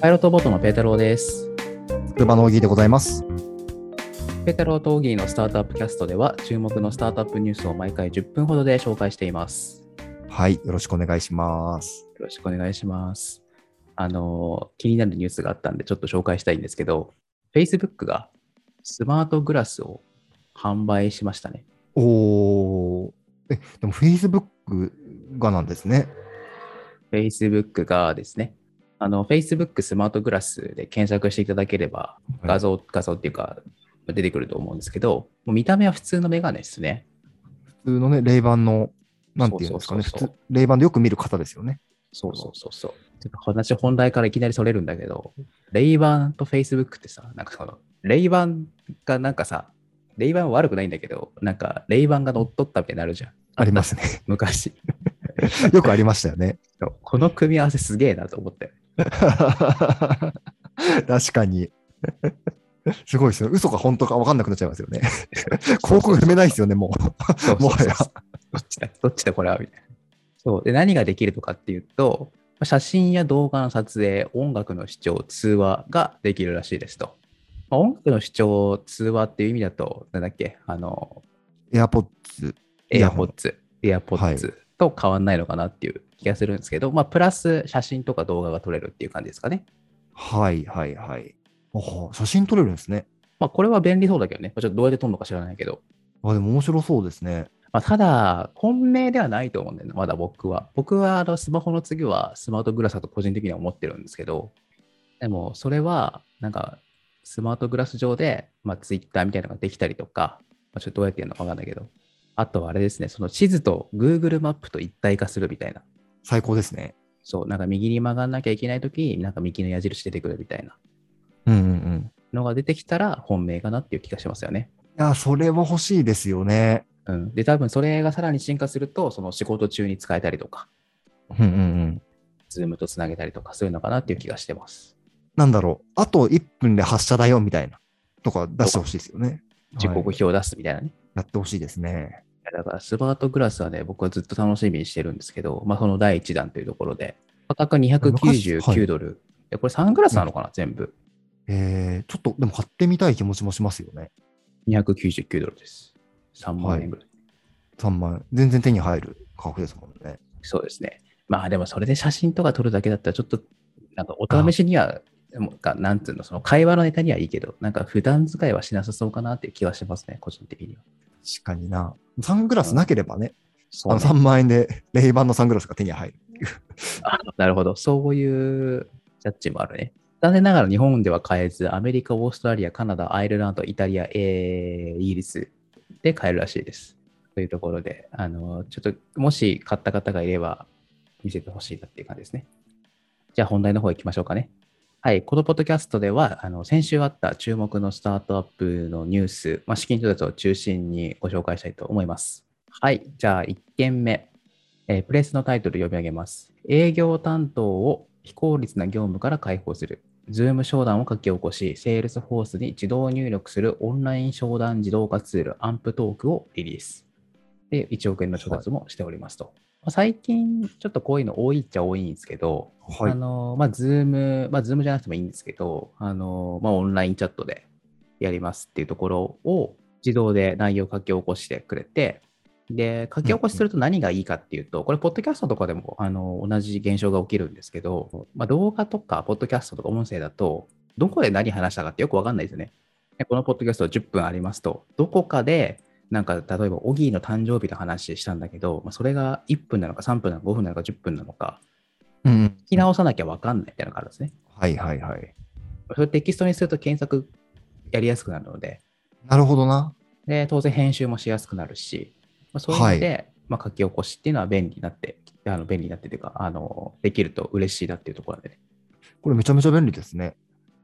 パイロットボートのペータローです。車の小木でございます。ペータローとオギーのスタートアップキャストでは、注目のスタートアップニュースを毎回10分ほどで紹介しています。はい、よろしくお願いします。よろしくお願いします。あの、気になるニュースがあったんで、ちょっと紹介したいんですけど、Facebook がスマートグラスを販売しましたね。おー、え、でも Facebook がなんですね。Facebook がですね、あの、Facebook スマートグラスで検索していただければ、画像、画像っていうか、出てくると思うんですけど、もう見た目は普通のメガネですね。普通のね、レイバンの、なんていうんですかね、そうそうそう普通、レイバンでよく見る方ですよね。そうそうそうそう。ちょっと話本題からいきなりそれるんだけど、レイバンと Facebook ってさ、なんかその、レイバンがなんかさ、レイバンは悪くないんだけど、なんかレイバンが乗っ取ったみたいになるじゃん。ありますね。昔。よくありましたよね。この組み合わせすげえなと思って。確かに。すごいですよ。嘘か本当か分かんなくなっちゃいますよね。広告踏めないですよね、もう。もはや。どっちだどっちだこれはみたいな。そう。で、何ができるとかっていうと、写真や動画の撮影、音楽の視聴、通話ができるらしいですと。まあ音楽の視聴、通話っていう意味だと、なんだっけ、あの、AirPods。AirPods、AirPods と変わんないのかなっていう気がするんですけど、まあ、プラス写真とか動画が撮れるっていう感じですかね。はいはいはい。あ写真撮れるんですね。まあ、これは便利そうだけどね。まあちょっとどうやって撮るのか知らないけど。あ、でも面白そうですね。まあ、ただ、本命ではないと思うんだよね、まだ僕は。僕はあのスマホの次はスマートグラスだと個人的には思ってるんですけど、でもそれは、なんか、スマートグラス上で、まあ、Twitter みたいなのができたりとか、まあ、ちょっとどうやってやるのかわかんないけど、あとはあれですね、その地図と Google マップと一体化するみたいな。最高ですね。そう、なんか右に曲がんなきゃいけないときに、なんか右の矢印出てくるみたいなうんうんうん。のが出てきたら本命かなっていう気がしますよね。いや、それは欲しいですよね。うん。で、多分それがさらに進化すると、その仕事中に使えたりとか、うんうんうん。ズームとつなげたりとか、そういうのかなっていう気がしてます。なんだろう。あと1分で発射だよみたいな。とか出してほしいですよね。時刻はい表を出すみたいなね。やってほしいですね。だから、スマートグラスはね、僕はずっと楽しみにしてるんですけど、まあ、その第1弾というところで、価格昔は299いドル。えこれサングラスなのかな、全部。えー、ちょっとでも買ってみたい気持ちもしますよね。299ドルです。3万円ぐらい。3万円。全然手に入る価格ですもんね。そうですね。まあでもそれで写真とか撮るだけだったらちょっと、なんかお試しには、かなんつうの、その会話のネタにはいいけど、なんか普段使いはしなさそうかなっていう気はしますね、個人的には。確かにな。サングラスなければね、あの3万円で レイバンのサングラスが手に入る。あ なるほど。そういうジャッジもあるね。残念ながら日本では買えず、アメリカ、オーストラリア、カナダ、アイルランド、イタリア、えーイギリスで買えるらしいです。というところで、あの、ちょっと、もし買った方がいれば、見せてほしいなっていう感じですね。じゃあ本題の方行きましょうかね。はい、このポッドキャストでは、あの先週あった注目のスタートアップのニュース、まあ、資金調達を中心にご紹介したいと思います。はい、じゃあ1件目、えープレスのタイトル読み上げます。営業担当を非効率な業務から解放する。 Zoom 商談を書き起こし、 Salesforce に自動入力するオンライン商談自動化ツール、 amptalk をリリース。で、1億円の調達もしておりますと。まあ最近、ちょっとこういうの多いっちゃ多いんですけど、はい。あの、まあ、 Zoom、まあ、 Zoom じゃなくてもいいんですけど、あの、まあ、オンラインチャットでやりますっていうところを自動で内容を書き起こしてくれて、で、書き起こしすると何がいいかっていうと、これ、ポッドキャストとかでもあの同じ現象が起きるんですけど、まあ、動画とか、ポッドキャストとか音声だと、どこで何話したかってよくわかんないですよね。でこのポッドキャスト10分ありますと、どこかで、なんか、例えば、オギーの誕生日の話したんだけど、まあ、それが1分なのか3分なのか5分なのか10分なのか、うんうん。聞き直さなきゃわかんないっていうのがあるんですね。はいはいはい。それテキストにすると検索やりやすくなるので、なるほどな。で当然編集もしやすくなるし、まあ、そういうので、まあ、書き起こしっていうのは便利になって、あの便利になってというか、あのできると嬉しいなっていうところでね。これめちゃめちゃ便利ですね。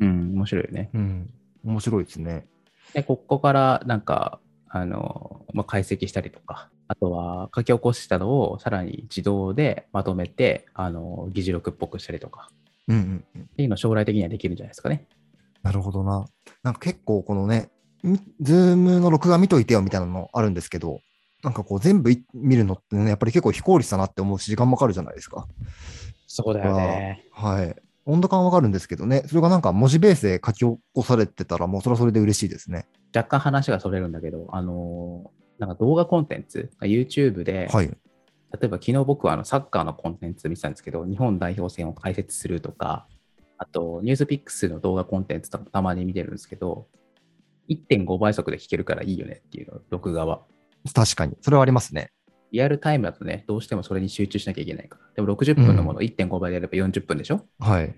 うん、面白いよね。うん。面白いですね。で、ここからなんか、あの、まあ、解析したりとか、あとは書き起こしたのをさらに自動でまとめて、あの、議事録っぽくしたりとか、うんうんうん。っていうのを将来的にはできるんじゃないですかね。なるほどな。なんか結構このね、みズームの録画見といてよみたいなのあるんですけど、なんかこう全部い見るのってね、やっぱり結構非効率だなって思うし、時間もかかるじゃないですか。そうだよね。はい。温度感わかるんですけどね、それがなんか文字ベースで書き起こされてたら、もうそれはそれで嬉しいですね。若干話がそれるんだけど、あのーなんか動画コンテンツ、YouTube で、はい。例えば昨日僕はあのサッカーのコンテンツ見てたんですけど、日本代表戦を解説するとか、あとニュースピックスの動画コンテンツとかたまに見てるんですけど、1.5倍速で聞けるからいいよねっていうの、録画は。確かに。それはありますね。リアルタイムだとね、どうしてもそれに集中しなきゃいけないから。でも60分のもの1.5倍でやれば40分でしょ、っはい。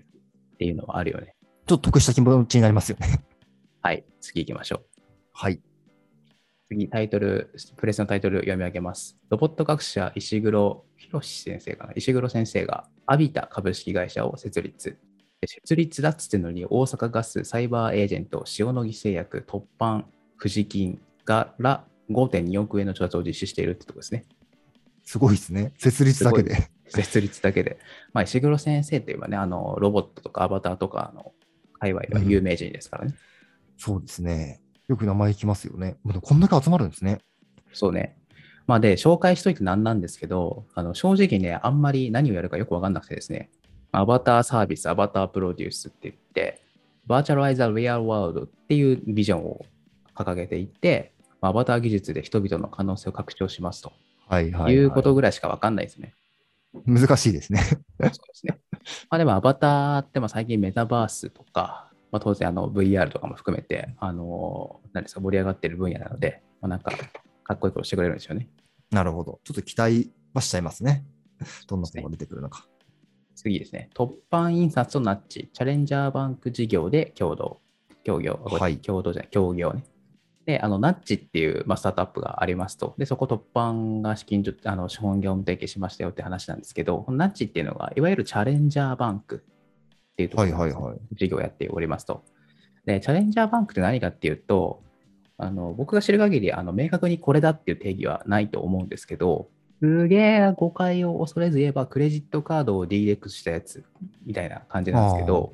ていうのはあるよね。ちょっと得した気持ちになりますよね。はい、次行きましょう。はい。次、タイトル、プレスのタイトル読み上げます。ロボット学者石黒博先生かな？石黒先生がアビタ株式会社を設立。で設立だっつってんのに大阪ガス、サイバーエージェント、塩野義製薬、突版、富士金がら5.2億円の調達を実施しているってとこですね。すごいですね。設立だけで。設立だけで。まあ、石黒先生といえばね、あの、ロボットとかアバターとかの界隈では有名人ですからね。そうですね。よく名前聞きますよね。こんだけ集まるんですね。そうね。まあで、紹介しといてなんなんですけど、あの正直ね、あんまり何をやるかよくわかんなくてですね、アバターサービス、アバタープロデュースって言って、バーチャルアイザー・リアル・ワールドっていうビジョンを掲げていて、まあアバター技術で人々の可能性を拡張しますとはいはい、はい。いうことぐらいしかわかんないですね。難しいですね。そうですね。まあでもアバターってまあ最近メタバースとか、まあ、当然あの VR とかも含めて、あの何ですか、盛り上がってる分野なので、まあ、なんかかっこいいことしてくれるんですよね。なるほど。ちょっと期待はしちゃいますね。どんなことが出てくるのか。次ですね。突版印刷とナッチ、チャレンジャーバンク事業で共同。協業。はい共同じゃない、協業ね。で、あの、ナッチっていう、まあ、スタートアップがありますと。で、そこ突版が資金あの資本業務提携しましたよって話なんですけど、このナッチっていうのが、いわゆるチャレンジャーバンクっていうところはいはいはい。事業をやっておりますと。で、チャレンジャーバンクって何かっていうと、あの僕が知る限りあの明確にこれだっていう定義はないと思うんですけど、すげえ誤解を恐れず言えば、クレジットカードを DX したやつみたいな感じなんですけど、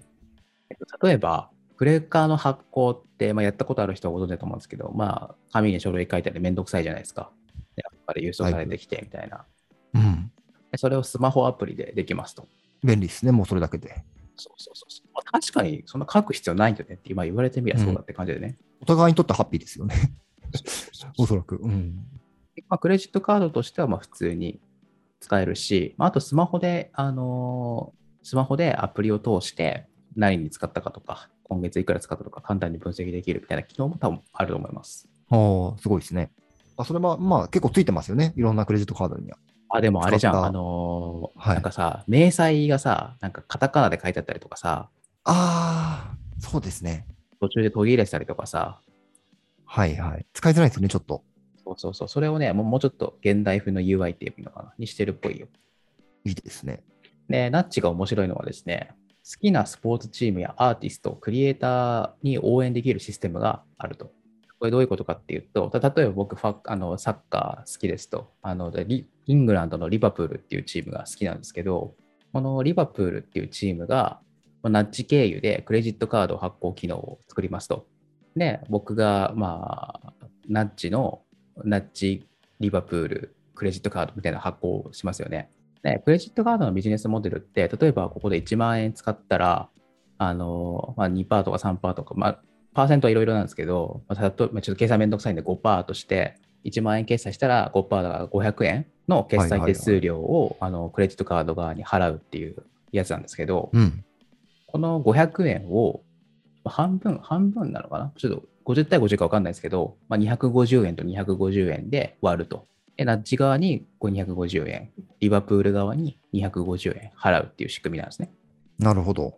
えっと例えば、クレカの発行って、まあ、やったことある人はご存知だと思うんですけど、まあ、紙に書類書いたりめんどくさいじゃないですか。で、後から郵送されてきてみたいな。うん。でそれをスマホアプリでできますと。便利ですね。もうそれだけで。そうそうそうそう。まあ確かに、そんな書く必要ないよねって今言われてみればそうだって感じでね。お互いにとってハッピーですよね。おそらく。うん。まあ、クレジットカードとしてはまあ普通に使えるし、まあ、あとスマホで、あのースマホでアプリを通して何に使ったかとか、今月いくら使ったとか簡単に分析できるみたいな機能も多分あると思います。ああ、すごいですね。あそれは、まあ結構ついてますよね。いろんなクレジットカードには。あ、でもあれじゃん、あのーはいなんかさ、明細がさ、なんかカタカナで書いてあったりとかさ、ああ、そうですね。途中で途切れてたりとかさ、はいはい。使いづらいですよね、ちょっと。そうそうそう、それをね、もうもうちょっと現代風の UI っていうのかな、にしてるっぽいよ。いいですね。で、ナッチが面白いのはですね、好きなスポーツチームやアーティスト、クリエイターに応援できるシステムがあると。これどういうことかっていうと、例えば僕ファあの、サッカー好きですとあの、イングランドのリバプールっていうチームが好きなんですけど、このリバプールっていうチームが、ナッチ経由でクレジットカード発行機能を作りますと。で、僕が、まあ、ナッチの、ナッチリバプールクレジットカードみたいな発行をしますよね。で、クレジットカードのビジネスモデルって、例えばここで1万円使ったら、あの、まあ、2%とか3%とか、まあ、パーセントはいろいろなんですけど、まあ、ちょっと計算めんどくさいんで5%として、1万円決済したら5%だから500円の決済手数料を、あのクレジットカード側に払うっていうやつなんですけど、うん。この500円をまあ半分、半分なのかな？ちょっと50対50か分かんないですけど、まあ、250円と250円で割ると。で、ナッジ側に250円、リバプール側に250円払うっていう仕組みなんですね。なるほど。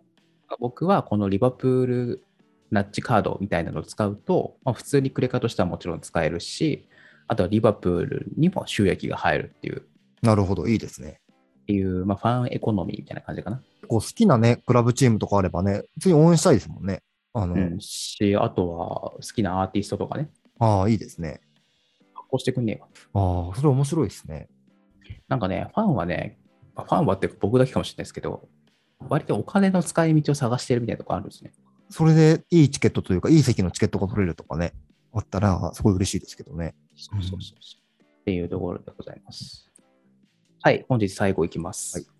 僕はこのリバプールナッチカードみたいなのを使うと、まあ、普通にクレカとしてはもちろん使えるし、あとはリバプールにも収益が入るっていう、っなるほど。いいですね。ていう、まあ、ファンエコノミーみたいな感じかな。こう好きなね、クラブチームとかあればね、普通に応援したいですもんね。あの、うん、し、あとは好きなアーティストとかね、ああ、いいですね。発行してくんねえわ。ああ、それ面白いですね。なんかね、ファンはね、まあファンはって僕だけかもしれないですけど、割とお金の使い道を探してるみたいなとこあるんですね。それでいいチケットというか、いい席のチケットが取れるとかね、あったら、すごい嬉しいですけどね。そうそうそうそう。っていうところでございます。はい、本日最後いきます。はい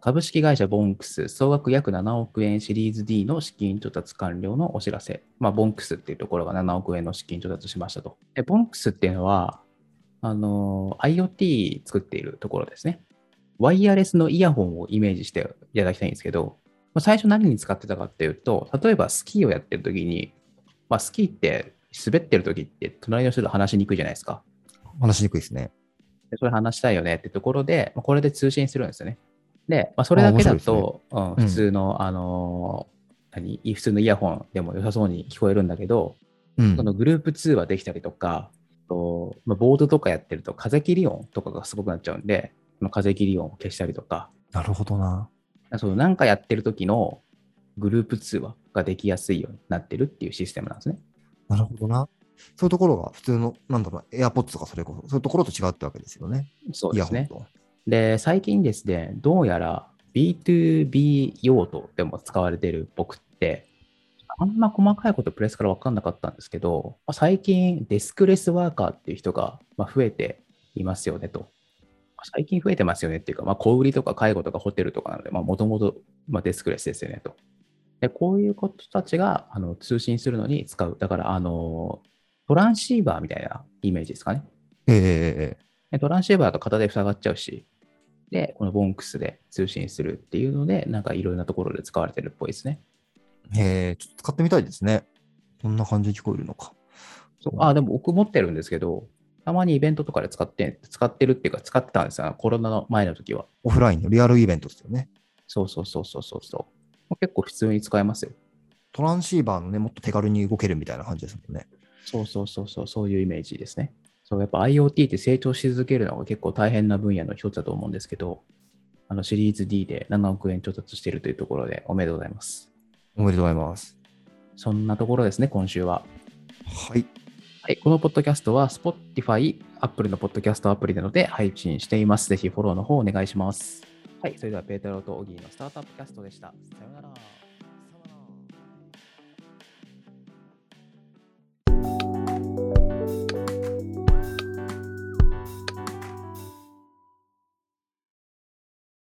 株式会社ボンクス、総額約7億円シリーズ D の資金調達完了のお知らせ。まあ、ボンクスっていうところが7億円の資金調達しましたと。でボンクスっていうのは、あの、IoT 作っているところですね。ワイヤレスのイヤホンをイメージしていただきたいんですけど、まあ、最初何に使ってたかっていうと、例えばスキーをやってる時に、まあ、スキーって滑ってる時って隣の人と話しにくいじゃないですか。話しにくいですね。でそれ話したいよねってところで、まあ、これで通信するんですよね。で、まあ、それだけだと、ね、うん、普通の、あのー、何、普通のイヤホンでも良さそうに聞こえるんだけど、うん、そのグループ通話できたりとか、とまあ、ボードとかやってると風切り音とかがすごくなっちゃうんで、その風切り音を消したりとか。なるほどな。そうなんかやってる時のグループ通話ができやすいようになってるっていうシステムなんですね。なるほどな。そういうところが普通の、なんだろう、AirPods とかそれこそ、そういうところと違うってわけですよね。そうですね。で、最近ですね、どうやら B2B 用途でも使われている僕って、あんま細かいことプレスから分かんなかったんですけど、まあ、最近デスクレスワーカーっていう人がま増えていますよねと。最近増えてますよねっていうか、まあ、小売りとか介護とかホテルとかなので、もともとデスクレスですよねと。でこういう子たちがあの通信するのに使う。だから、あの、トランシーバーみたいなイメージですかね。えー、トランシーバーだと片で塞がっちゃうし、で、このボンクスで通信するっていうので、なんかいろんなところで使われてるっぽいですね。へえ、ちょっと使ってみたいですね。こんな感じで聞こえるのか。そうあ、でも僕持ってるんですけど、たまにイベントとかで使って、使ってるっていうか、使ってたんですよ、コロナの前の時は。オフラインのリアルイベントですよね。そうそうそうそうそうそう。結構普通に使えますよ。トランシーバーのね、もっと手軽に動けるみたいな感じですもんね。そうそうそうそう、そういうイメージですね。そう、やっぱ IoT って成長し続けるのが結構大変な分野の一つだと思うんですけど、あのシリーズ D で7億円調達しているというところでおめでとうございます。おめでとうございます。そんなところですね、今週は。はい。はい、このポッドキャストは Spotify、Apple のポッドキャストアプリなどで配信しています。ぜひフォローの方お願いします。はい、それではペータローとオギーのスタートアップキャストでした。さようなら。